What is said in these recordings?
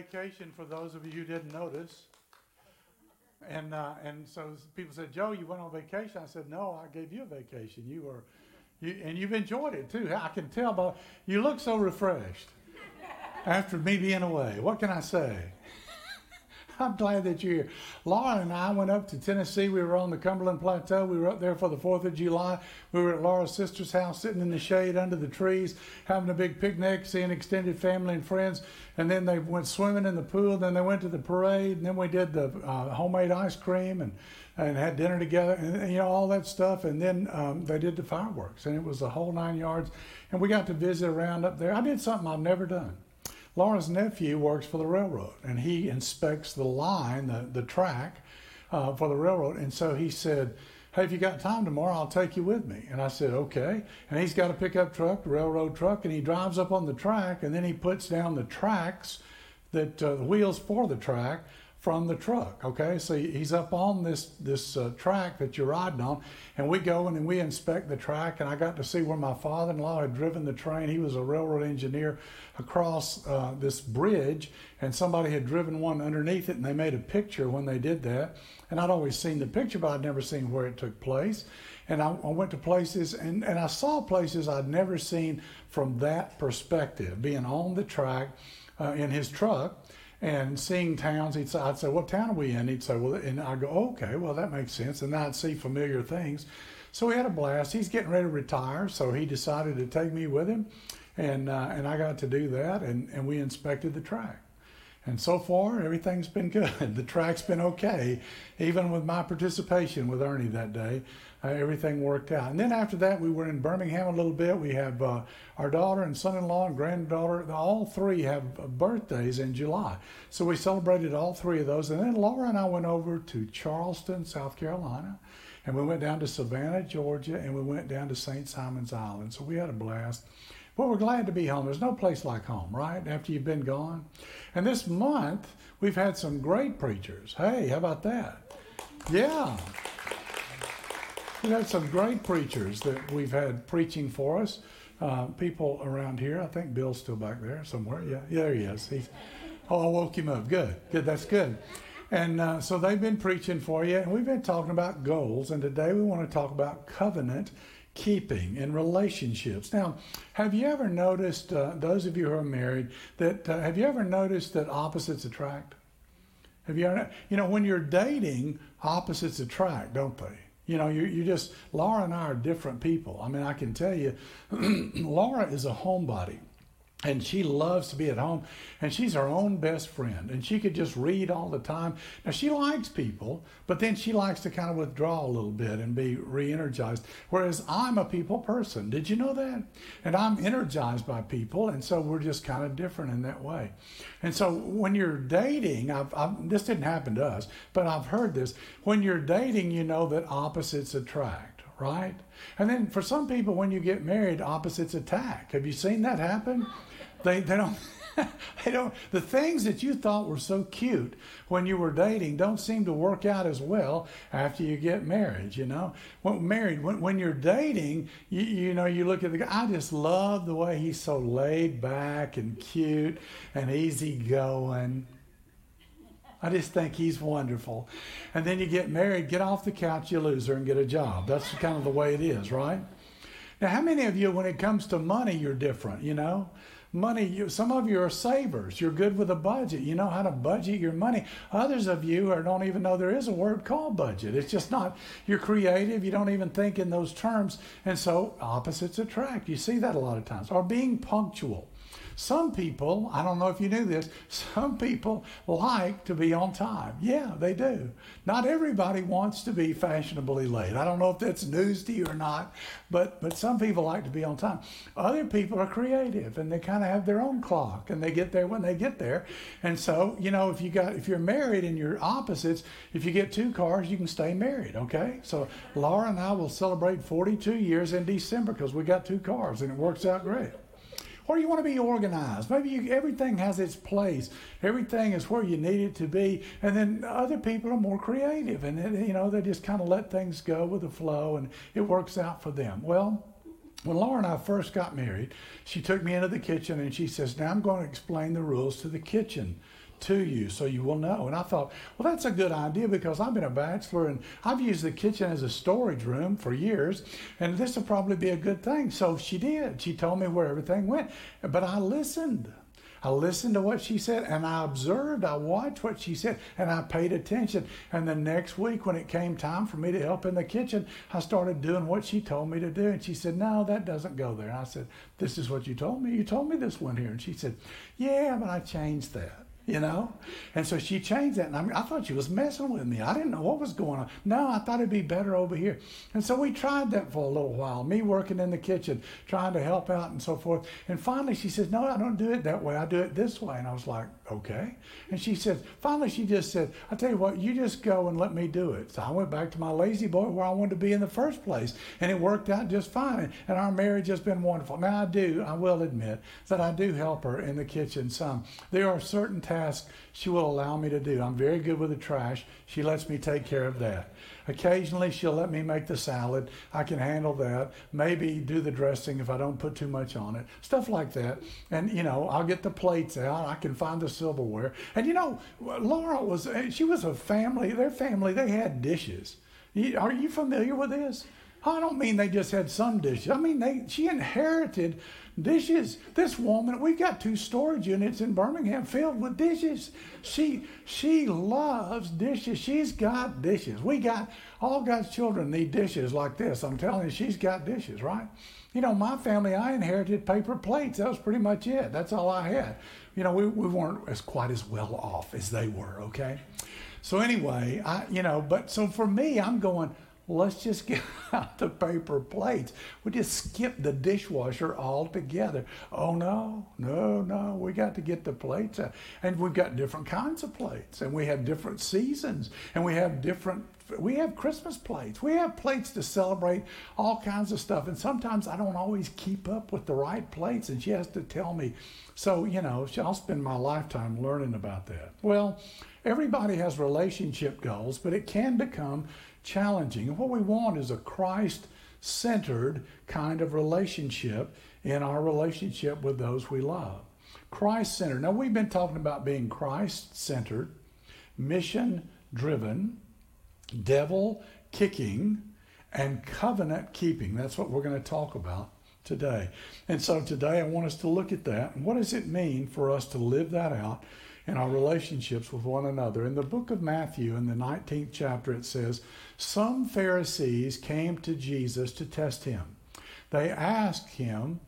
vacation for those of you who didn't notice. And, uh, and so people said, Joe, you went on vacation. I said, no, I gave you a vacation. You were, you, and you've enjoyed it too. I can tell by, you look so refreshed after me being away. What can I say? I'm glad that you're here. Laura and I went up to Tennessee. We were on the Cumberland Plateau. We were up there for the 4th of July. We were at Laura's sister's house, sitting in the shade under the trees, having a big picnic, seeing extended family and friends. And then they went swimming in the pool. Then they went to the parade. And then we did the uh, homemade ice cream and, and had dinner together and, you know, all that stuff. And then um, they did the fireworks. And it was the whole nine yards. And we got to visit around up there. I did something I've never done. Laura's nephew works for the railroad and he inspects the line, the, the track uh, for the railroad. And so he said, Hey, if you got time tomorrow, I'll take you with me. And I said, Okay. And he's got a pickup truck, railroad truck, and he drives up on the track and then he puts down the tracks that uh, the wheels for the track from the truck. Okay, so he's up on this this uh, track that you're riding on, and we go in and we inspect the track. And I got to see where my father-in-law had driven the train. He was a railroad engineer across uh, this bridge, and somebody had driven one underneath it, and they made a picture when they did that. And I'd always seen the picture, but I'd never seen where it took place. And I, I went to places, and, and I saw places I'd never seen from that perspective, being on the track uh, in his truck and seeing towns. He'd say, I'd say, "What town are we in?" He'd say, "Well," and I'd go, "Okay, well that makes sense." And I'd see familiar things. So we had a blast. He's getting ready to retire, so he decided to take me with him, and uh, and I got to do that, and and we inspected the track. And so far, everything's been good. The track's been okay, even with my participation with Ernie that day. Uh, everything worked out. And then after that, we were in Birmingham a little bit. We have uh, our daughter and son-in-law and granddaughter. All three have birthdays in July, so we celebrated all three of those. And then Laura and I went over to Charleston, South Carolina, and we went down to Savannah, Georgia, and we went down to St. Simons Island. So we had a blast. But we're glad to be home. There's no place like home, right? After you've been gone. And this month, we've had some great preachers. Hey, how about that? Yeah. We've had some great preachers that we've had preaching for us. Uh, people around here. I think Bill's still back there somewhere. Yeah, yeah there he is. He's, oh, I woke him up. Good, good. That's good. And uh, so they've been preaching for you, and we've been talking about goals. And today we want to talk about covenant keeping in relationships. Now, have you ever noticed, uh, those of you who are married, that uh, have you ever noticed that opposites attract? Have you ever, you know, when you're dating, opposites attract, don't they? You know, you, you just, Laura and I are different people. I mean, I can tell you, Laura is a homebody and she loves to be at home and she's her own best friend and she could just read all the time now she likes people but then she likes to kind of withdraw a little bit and be re-energized whereas i'm a people person did you know that and i'm energized by people and so we're just kind of different in that way and so when you're dating I've, I've, this didn't happen to us but i've heard this when you're dating you know that opposites attract right? And then for some people, when you get married, opposites attack. Have you seen that happen? They, they don't. they don't. The things that you thought were so cute when you were dating don't seem to work out as well after you get married. You know, when married, when, when you're dating, you, you know, you look at the guy. I just love the way he's so laid back and cute and easygoing. I just think he's wonderful. And then you get married, get off the couch, you lose her, and get a job. That's kind of the way it is, right? Now, how many of you, when it comes to money, you're different, you know? Money. You, some of you are savers. You're good with a budget. You know how to budget your money. Others of you are, don't even know there is a word called budget. It's just not. You're creative. You don't even think in those terms. And so opposites attract. You see that a lot of times. Or being punctual. Some people, I don't know if you knew this, some people like to be on time. Yeah, they do. Not everybody wants to be fashionably late. I don't know if that's news to you or not, but, but some people like to be on time. Other people are creative and they kind of have their own clock and they get there when they get there. And so, you know, if you got if you're married and you're opposites, if you get two cars, you can stay married, okay? So Laura and I will celebrate 42 years in December because we got two cars and it works out great or you want to be organized. Maybe you, everything has its place. Everything is where you need it to be. And then other people are more creative, and you know they just kind of let things go with the flow, and it works out for them. Well, when Laura and I first got married, she took me into the kitchen and she says, Now I'm going to explain the rules to the kitchen to you so you will know. And I thought, well, that's a good idea because I've been a bachelor and I've used the kitchen as a storage room for years, and this will probably be a good thing. So she did. She told me where everything went, but I listened. I listened to what she said and I observed, I watched what she said, and I paid attention. And the next week, when it came time for me to help in the kitchen, I started doing what she told me to do. And she said, No, that doesn't go there. And I said, This is what you told me. You told me this one here. And she said, Yeah, but I changed that you know? And so she changed that. And I, mean, I thought she was messing with me. I didn't know what was going on. No, I thought it'd be better over here. And so we tried that for a little while, me working in the kitchen, trying to help out and so forth. And finally she says, No, I don't do it that way. I do it this way. And I was like, Okay. And she said, Finally, she just said, I tell you what, you just go and let me do it. So I went back to my La-Z-Boy where I wanted to be in the first place. And it worked out just fine. And our marriage has been wonderful. Now, I do, I will admit that I do help her in the kitchen some. There are certain tasks she will allow me to do. I'm very good with the trash. She lets me take care of that. Occasionally, she'll let me make the salad. I can handle that. Maybe do the dressing if I don't put too much on it. Stuff like that. And, you know, I'll get the plates out. I can find the silverware. And, you know, Laura was, eh, she was a family, their family, they had dishes. Are you familiar with this? I don't mean they just had some dishes. I mean they she inherited dishes. This woman, we've got two storage units in Birmingham filled with dishes. She she loves dishes. She's got dishes. We got all God's children need dishes like this. I'm telling you, she's got dishes, right? You know, my family, I inherited paper plates. That was pretty much it. That's all I had. You know, we, we weren't as quite as well off as they were, okay? So anyway, I you know, but so for me, I'm going, let's just get out the paper plates. We just skip the dishwasher altogether. Oh no, no, no, we got to get the plates out. And we've got different kinds of plates, and we have different seasons, and we have different we have Christmas plates. We have plates to celebrate all kinds of stuff. And sometimes I don't always keep up with the right plates, and she has to tell me. So, you know, I'll spend my lifetime learning about that. Well, everybody has relationship goals, but it can become challenging. And what we want is a Christ centered kind of relationship in our relationship with those we love. Christ centered. Now, we've been talking about being Christ centered, mission driven, devil kicking, and covenant keeping. That's what we're going to talk about today. And so today I want us to look at that. What does it mean for us to live that out in our relationships with one another? In the book of Matthew, in the 19th chapter, it says, Some Pharisees came to Jesus to test him. They asked him,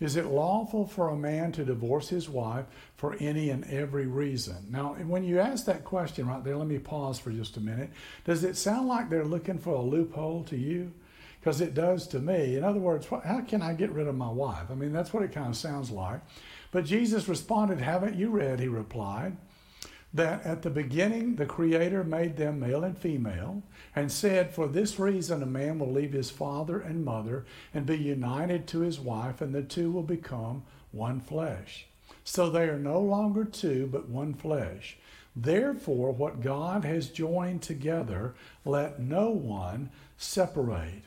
is it lawful for a man to divorce his wife for any and every reason? Now, when you ask that question right there, let me pause for just a minute. Does it sound like they're looking for a loophole to you? Because it does to me. In other words, how can I get rid of my wife? I mean, that's what it kind of sounds like. But Jesus responded, Haven't you read? He replied that at the beginning the Creator made them male and female, and said, For this reason a man will leave his father and mother and be united to his wife, and the two will become one flesh. So they are no longer two, but one flesh. Therefore, what God has joined together, let no one separate.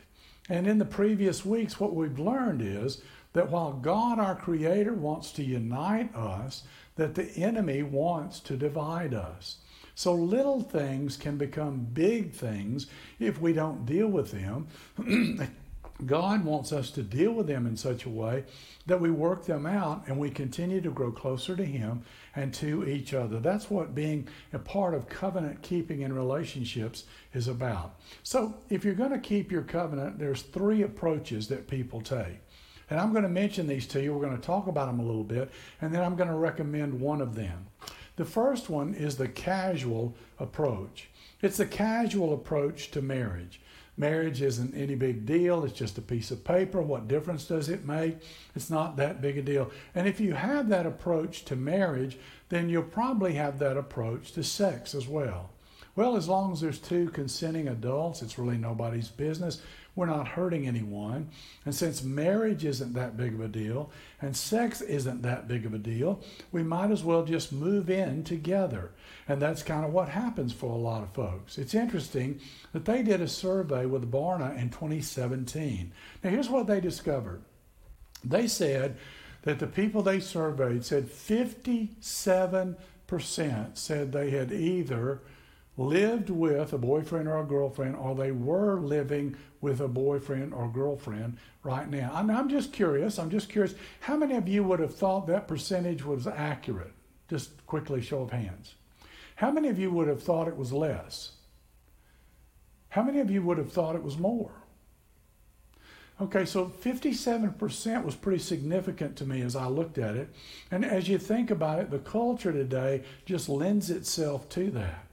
And in the previous weeks, what we've learned is that while God, our Creator, wants to unite us, that the enemy wants to divide us. So little things can become big things if we don't deal with them. God wants us to deal with them in such a way that we work them out and we continue to grow closer to Him and to each other. That's what being a part of covenant keeping in relationships is about. So, if you're going to keep your covenant, there's three approaches that people take. And I'm going to mention these to you. We're going to talk about them a little bit, and then I'm going to recommend one of them. The first one is the casual approach. It's the casual approach to marriage. Marriage isn't any big deal. It's just a piece of paper. What difference does it make? It's not that big a deal. And if you have that approach to marriage, then you'll probably have that approach to sex as well. Well, as long as there's two consenting adults, it's really nobody's business. We're not hurting anyone. And since marriage isn't that big of a deal and sex isn't that big of a deal, we might as well just move in together. And that's kind of what happens for a lot of folks. It's interesting that they did a survey with Barna in 2017. Now, here's what they discovered They said that the people they surveyed said 57% said they had either lived with a boyfriend or a girlfriend or they were living with a boyfriend or girlfriend right now. I'm, I'm just curious. I'm just curious. How many of you would have thought that percentage was accurate? Just quickly, show of hands. How many of you would have thought it was less? How many of you would have thought it was more? Okay, so 57% was pretty significant to me as I looked at it. And as you think about it, the culture today just lends itself to that.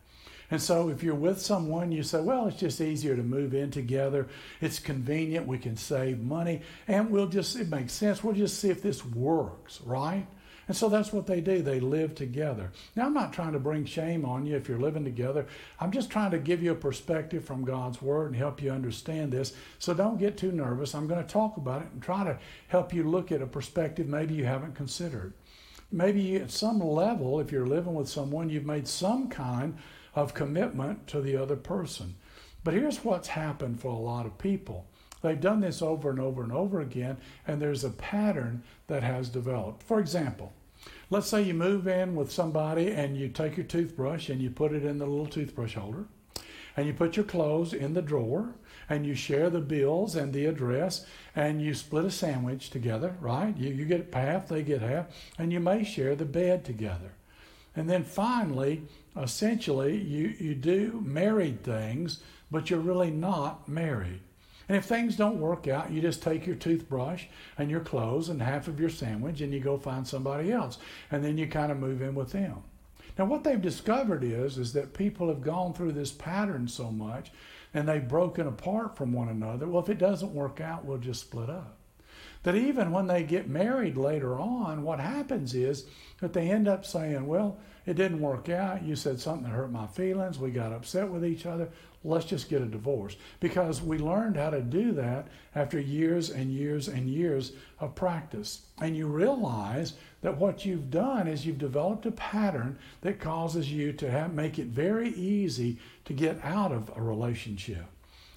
And so if you're with someone, you say, well, it's just easier to move in together. It's convenient. We can save money. And we'll just, it makes sense. We'll just see if this works, right? And so that's what they do. They live together. Now, I'm not trying to bring shame on you if you're living together. I'm just trying to give you a perspective from God's Word and help you understand this. So don't get too nervous. I'm going to talk about it and try to help you look at a perspective maybe you haven't considered. Maybe at some level, if you're living with someone, you've made some kind of commitment to the other person. But here's what's happened for a lot of people. They've done this over and over and over again, and there's a pattern that has developed. For example, Let's say you move in with somebody and you take your toothbrush and you put it in the little toothbrush holder, and you put your clothes in the drawer, and you share the bills and the address, and you split a sandwich together, right? You, you get half, they get half, and you may share the bed together. And then finally, essentially, you, you do married things, but you're really not married. And if things don't work out, you just take your toothbrush and your clothes and half of your sandwich and you go find somebody else. And then you kind of move in with them. Now what they've discovered is is that people have gone through this pattern so much and they've broken apart from one another. Well, if it doesn't work out, we'll just split up. That even when they get married later on, what happens is that they end up saying, Well, it didn't work out. You said something that hurt my feelings. We got upset with each other let's just get a divorce. Because we learned how to do that after years and years and years of practice. And you realize that what you've done is you've developed a pattern that causes you to have, make it very easy to get out of a relationship.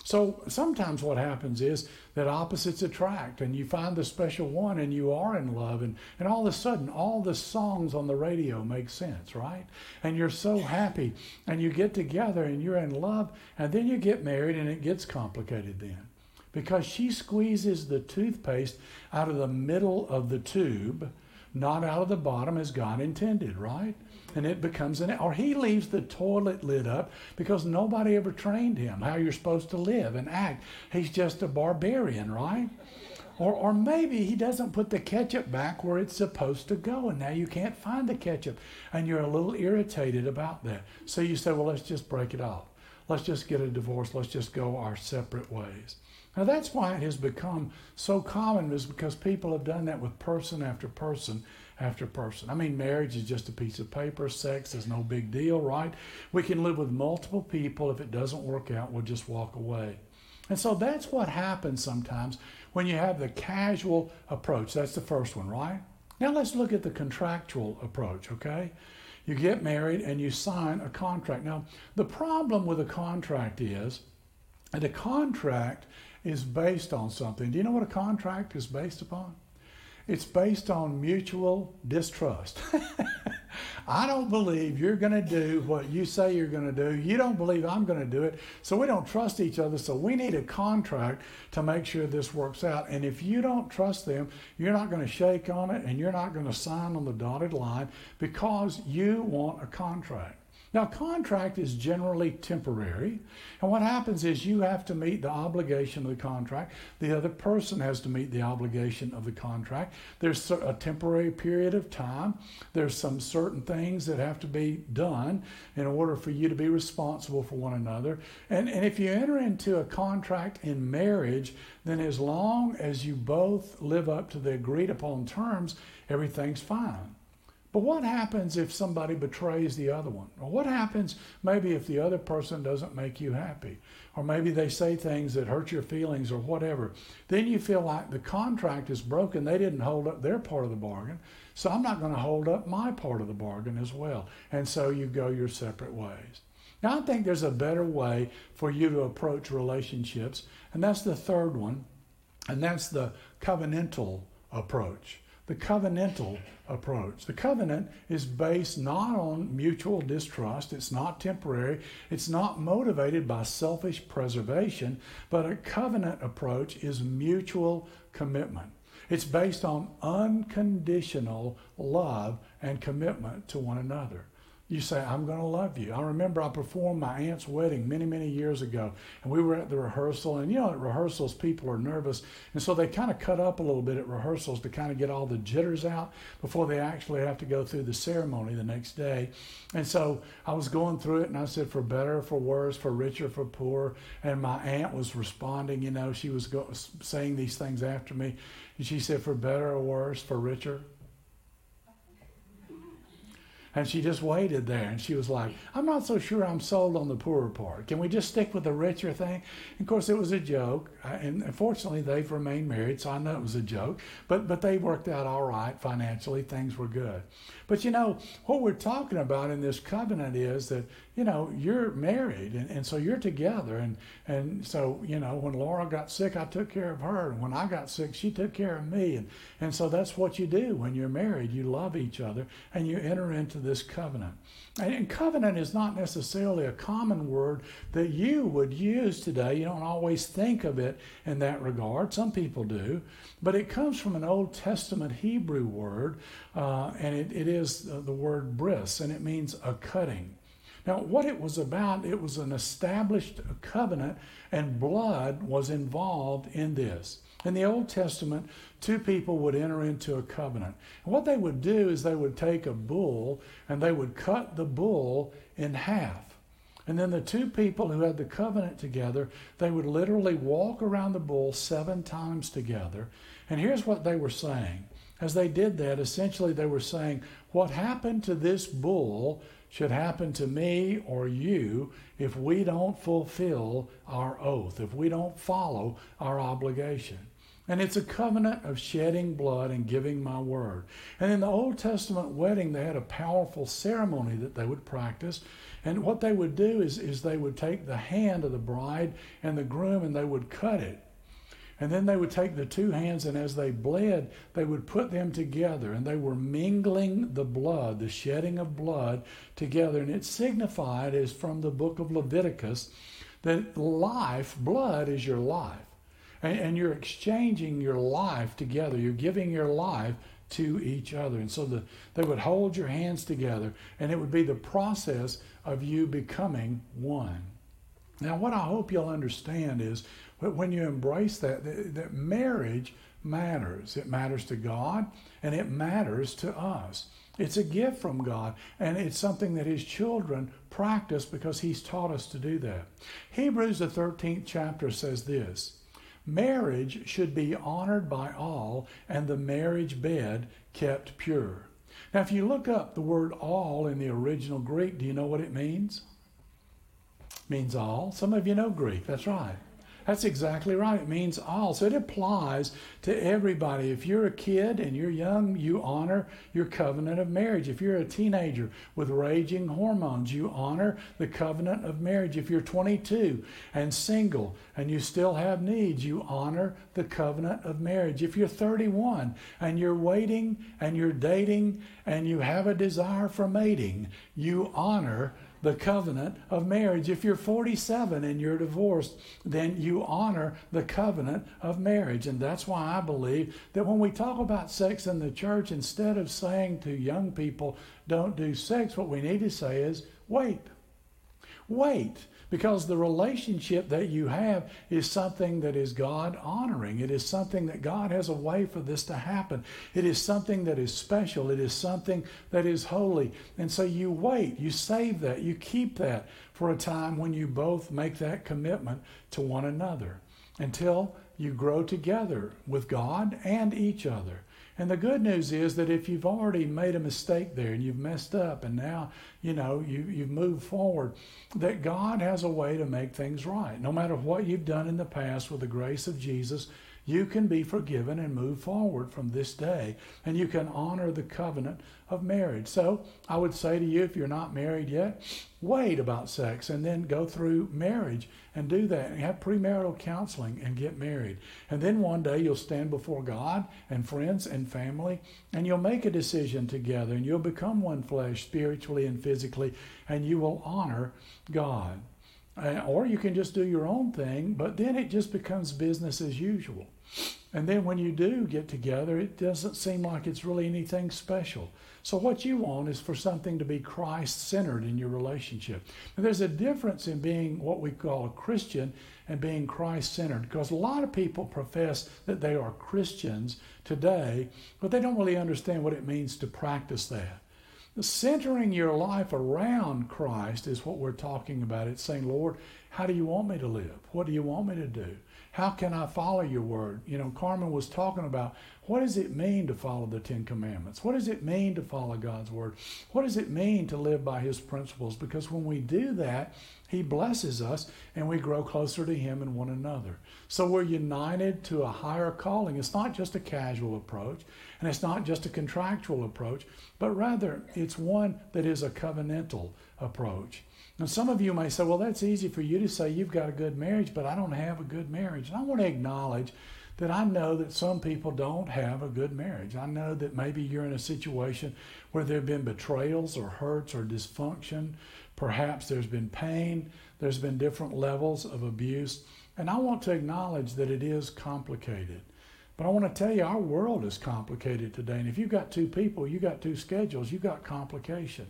So sometimes what happens is that opposites attract and you find the special one and you are in love and, and all of a sudden all the songs on the radio make sense, right? And you're so happy and you get together and you're in love and then you get married and it gets complicated then. Because she squeezes the toothpaste out of the middle of the tube, not out of the bottom as God intended, right? And it becomes an or he leaves the toilet lid up because nobody ever trained him how you're supposed to live and act. He's just a barbarian right? Or, or maybe he doesn't put the ketchup back where it's supposed to go and now you can't find the ketchup and you're a little irritated about that. So you say well let's just break it off. Let's just get a divorce. Let's just go our separate ways now that's why it has become so common is because people have done that with person after person after person. I mean, marriage is just a piece of paper. Sex is no big deal, right? We can live with multiple people. If it doesn't work out, we'll just walk away. And so that's what happens sometimes when you have the casual approach. That's the first one, right? Now let's look at the contractual approach, okay? You get married and you sign a contract. Now, the problem with a contract is that a contract is based on something. Do you know what a contract is based upon? It's based on mutual distrust. I don't believe you're going to do what you say you're going to do. You don't believe I'm going to do it. So we don't trust each other. So we need a contract to make sure this works out. And if you don't trust them, you're not going to shake on it and you're not going to sign on the dotted line because you want a contract. Now, contract is generally temporary, and what happens is you have to meet the obligation of the contract. The other person has to meet the obligation of the contract. There's a temporary period of time. There's some certain things that have to be done in order for you to be responsible for one another. And, and if you enter into a contract in marriage, then as long as you both live up to the agreed upon terms, everything's fine. But what happens if somebody betrays the other one? Or what happens maybe if the other person doesn't make you happy? Or maybe they say things that hurt your feelings or whatever. Then you feel like the contract is broken. They didn't hold up their part of the bargain. So I'm not going to hold up my part of the bargain as well. And so you go your separate ways. Now, I think there's a better way for you to approach relationships, and that's the third one, and that's the covenantal approach the covenantal approach. The covenant is based not on mutual distrust, it's not temporary, it's not motivated by selfish preservation, but a covenant approach is mutual commitment. It's based on unconditional love and commitment to one another you say, I'm going to love you. I remember I performed my aunt's wedding many, many years ago, and we were at the rehearsal. And you know, at rehearsals, people are nervous, and so they kind of cut up a little bit at rehearsals to kind of get all the jitters out before they actually have to go through the ceremony the next day. And so I was going through it, and I said, for better, for worse, for richer, for poor. And my aunt was responding, you know, she was go- saying these things after me. And she said, for better or worse, for richer, and she just waited there and she was like, I'm not so sure I'm sold on the poorer part. Can we just stick with the richer thing? And of course, it was a joke. Uh, and unfortunately, they've remained married, so I know it was a joke. But, but they worked out all right financially. Things were good. But you know, what we're talking about in this covenant is that, you know, you're married and, and so you're together. And, and so, you know, when Laura got sick, I took care of her. And when I got sick, she took care of me. And, and so that's what you do when you're married. You love each other and you enter into this covenant. And covenant is not necessarily a common word that you would use today. You don't always think of it in that regard. Some people do. But it comes from an Old Testament Hebrew word, uh, and it, it is the word bris, and it means a cutting. Now, what it was about, it was an established covenant, and blood was involved in this. In the Old Testament, two people would enter into a covenant. And what they would do is they would take a bull and they would cut the bull in half. And then the two people who had the covenant together, they would literally walk around the bull seven times together. And here's what they were saying. As they did that, essentially they were saying, What happened to this bull should happen to me or you if we don't fulfill our oath, if we don't follow our obligation. And it's a covenant of shedding blood and giving my word. And in the Old Testament wedding, they had a powerful ceremony that they would practice. And what they would do is, is they would take the hand of the bride and the groom and they would cut it. And then they would take the two hands, and as they bled, they would put them together, and they were mingling the blood, the shedding of blood together. And it signified, as from the book of Leviticus, that life, blood is your life and, and you're exchanging your life together. You're giving your life to each other. And so the, they would hold your hands together, and it would be the process of you becoming one. Now, what I hope you'll understand is that when you embrace that, that, that marriage matters. It matters to God, and it matters to us. It's a gift from God, and it's something that His children practice because He's taught us to do that. Hebrews, the 13th chapter, says this Marriage should be honored by all and the marriage bed kept pure. Now, if you look up the word all in the original Greek, do you know what it means? It means all. Some of you know Greek, that's right. That's exactly right. It means all. So it applies to everybody. If you're a kid and you're young, you honor your covenant of marriage. If you're a teenager with raging hormones, you honor the covenant of marriage. If you're 22 and single and you still have needs, you honor the covenant of marriage. If you're 31 and you're waiting and you're dating and you have a desire for mating, you honor the covenant of marriage. If you're 47 and you're divorced, then you honor the covenant of marriage. And that's why I believe that when we talk about sex in the church, instead of saying to young people, don't do sex, what we need to say is, wait. Wait because the relationship that you have is something that is God honoring. It is something that God has a way for this to happen. It is something that is special. It is something that is holy. And so you wait, you save that, you keep that for a time when you both make that commitment to one another until you grow together with God and each other. And the good news is that if you've already made a mistake there and you've messed up and now, you know, you, you've moved forward, that God has a way to make things right. No matter what you've done in the past with the grace of Jesus, you can be forgiven and move forward from this day, and you can honor the covenant of marriage. So I would say to you, if you're not married yet, wait about sex and then go through marriage and do that and have premarital counseling and get married. And then one day you'll stand before God and friends and family and you'll make a decision together and you'll become one flesh spiritually and physically and you will honor God. Or you can just do your own thing, but then it just becomes business as usual. And then when you do get together, it doesn't seem like it's really anything special. So, what you want is for something to be Christ centered in your relationship. And there's a difference in being what we call a Christian and being Christ centered because a lot of people profess that they are Christians today, but they don't really understand what it means to practice that. Centering your life around Christ is what we're talking about. It's saying, Lord, how do you want me to live? What do you want me to do? How can I follow your word? You know, Carmen was talking about what does it mean to follow the Ten Commandments? What does it mean to follow God's Word? What does it mean to live by His principles? Because when we do that, He blesses us and we grow closer to Him and one another. So we're united to a higher calling. It's not just a casual approach and it's not just a contractual approach, but rather it's one that is a covenantal approach. And some of you may say, well, that's easy for you to say you've got a good marriage, but I don't have a good marriage. And I want to acknowledge that I know that some people don't have a good marriage. I know that maybe you're in a situation where there have been betrayals or hurts or dysfunction. Perhaps there's been pain, there's been different levels of abuse. And I want to acknowledge that it is complicated. But I want to tell you, our world is complicated today. And if you've got two people, you've got two schedules, you've got complication.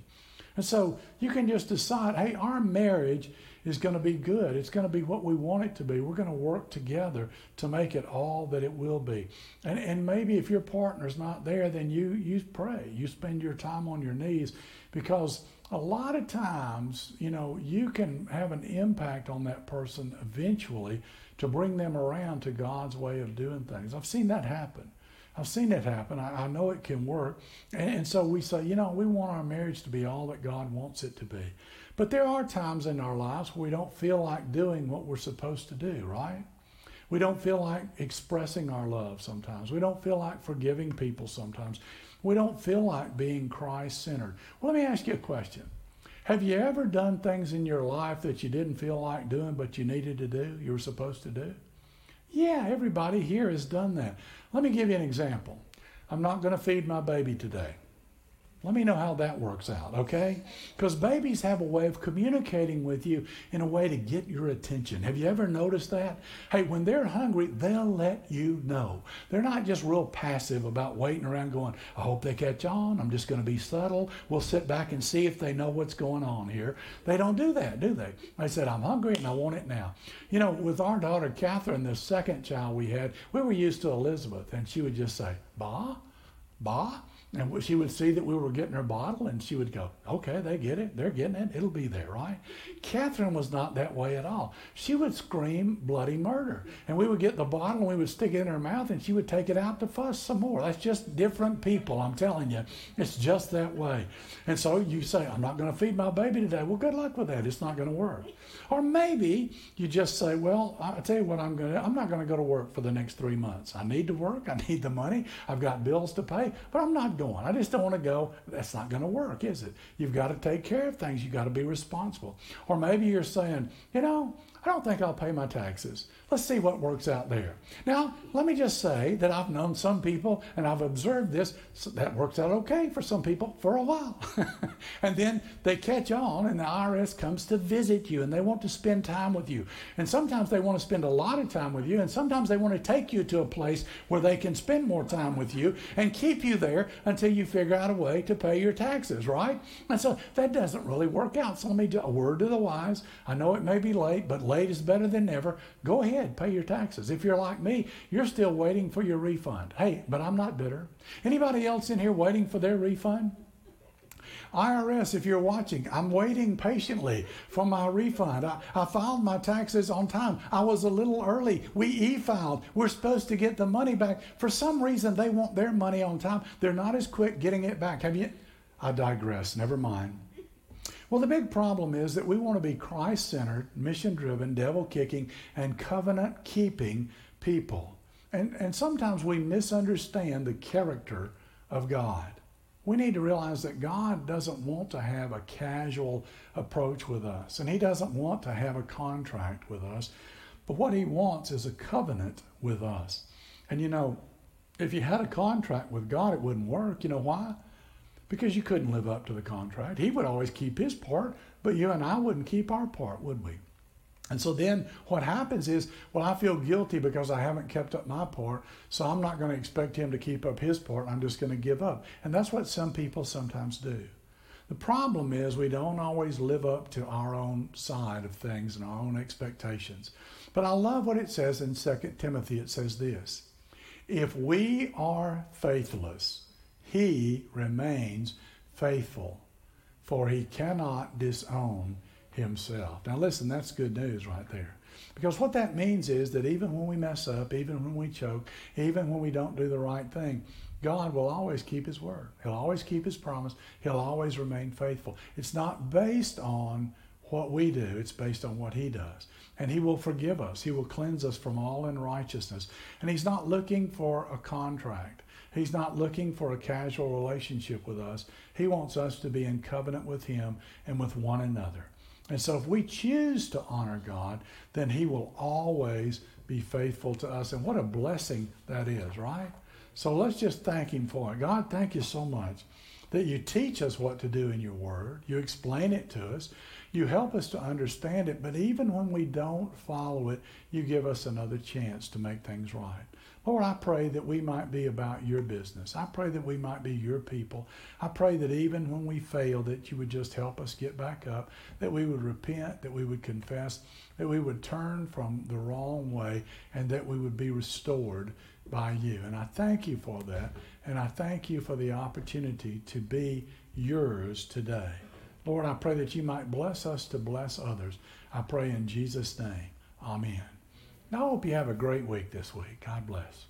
And so you can just decide hey, our marriage is going to be good. It's going to be what we want it to be. We're going to work together to make it all that it will be. And, and maybe if your partner's not there, then you, you pray. You spend your time on your knees because a lot of times, you know, you can have an impact on that person eventually to bring them around to God's way of doing things. I've seen that happen. I've seen it happen. I, I know it can work. And, and, so we say, you know, we want our marriage to be all that God wants it to be. But there are times in our lives where we don't feel like doing what we're supposed to do, right? We don't feel like expressing our love sometimes. We don't feel like forgiving people sometimes. We don't feel like being Christ centered. Well, let me ask you a question. Have you ever done things in your life that you didn't feel like doing, but you needed to do, you were supposed to do? Yeah, everybody here has done that. Let me give you an example. I'm not going to feed my baby today. Let me know how that works out, okay? Because babies have a way of communicating with you in a way to get your attention. Have you ever noticed that? Hey, when they're hungry, they'll let you know. They're not just real passive about waiting around going, I hope they catch on. I'm just going to be subtle. We'll sit back and see if they know what's going on here. They don't do that, do they? They said, I'm hungry and I want it now. You know, with our daughter Catherine, the second child we had, we were used to Elizabeth, and she would just say, Ba, Ba. And she would see that we were getting her bottle and she would go, okay, they get it. They're getting it. It'll be there, right? Catherine was not that way at all. She would scream bloody murder. And we would get the bottle and we would stick it in her mouth and she would take it out to fuss some more. That's just different people, I'm telling you. It's just that way. And so you say, I'm not going to feed my baby today. Well, good luck with that. It's not going to work. Or maybe you just say, well, I'll tell you what I'm going to I'm not going to go to work for the next three months. I need to work. I need the money. I've got bills to pay, but I'm not going. I just don't want to go. That's not going to work, is it? You've got to take care of things. You've got to be responsible. Or maybe you're saying, you know, I don't think I'll pay my taxes. Let's see what works out there. Now, let me just say that I've known some people and I've observed this so that works out okay for some people for a while. and then they catch on and the IRS comes to visit you and they want to spend time with you. And sometimes they want to spend a lot of time with you and sometimes they want to take you to a place where they can spend more time with you and keep you there until you figure out a way to pay your taxes, right? And so that doesn't really work out. So let me do a word to the wise. I know it may be late, but late is better than never. Go ahead, pay your taxes. If you're like me, you're still waiting for your refund. Hey, but I'm not bitter. Anybody else in here waiting for their refund? IRS, if you're watching, I'm waiting patiently for my refund. I, I, filed my taxes on time. I was a little early. We e filed. We're supposed to get the money back. For some reason, they want their money on time. They're not as quick getting it back. Have you? I digress. Never mind. Well, the big problem is that we want to be Christ centered, mission driven, devil kicking, and covenant keeping people. And, and sometimes we misunderstand the character of God. We need to realize that God doesn't want to have a casual approach with us, and He doesn't want to have a contract with us. But what He wants is a covenant with us. And you know, if you had a contract with God, it wouldn't work. You know why? Because you couldn't live up to the contract. He would always keep His part, but you and I wouldn't keep our part, would we? And so then what happens is, well, I feel guilty because I haven't kept up my part, so I'm not going to expect him to keep up his part. I'm just going to give up. And that's what some people sometimes do. The problem is we don't always live up to our own side of things and our own expectations. But I love what it says in 2 Timothy. It says this If we are faithless, he remains faithful, for he cannot disown himself. Now, listen, that's good news right there. Because what that means is that even when we mess up, even when we choke, even when we don't do the right thing, God will always keep his word. He'll always keep his promise. He'll always remain faithful. It's not based on what we do, it's based on what he does. And he will forgive us, he will cleanse us from all unrighteousness. And he's not looking for a contract. He's not looking for a casual relationship with us. He wants us to be in covenant with him and with one another. And so if we choose to honor God, then He will always be faithful to us. And what a blessing that is, right? So let's just thank Him for it. God, thank you so much that you teach us what to do in your word. You explain it to us. You help us to understand it. But even when we don't follow it, you give us another chance to make things right. Lord, I pray that we might be about your business. I pray that we might be your people. I pray that even when we fail, that you would just help us get back up, that we would repent, that we would confess, that we would turn from the wrong way, and that we would be restored by you. And I thank you for that. And I thank you for the opportunity to be yours today. Lord, I pray that you might bless us to bless others. I pray in Jesus' name. Amen. I hope you have a great week this week. God bless.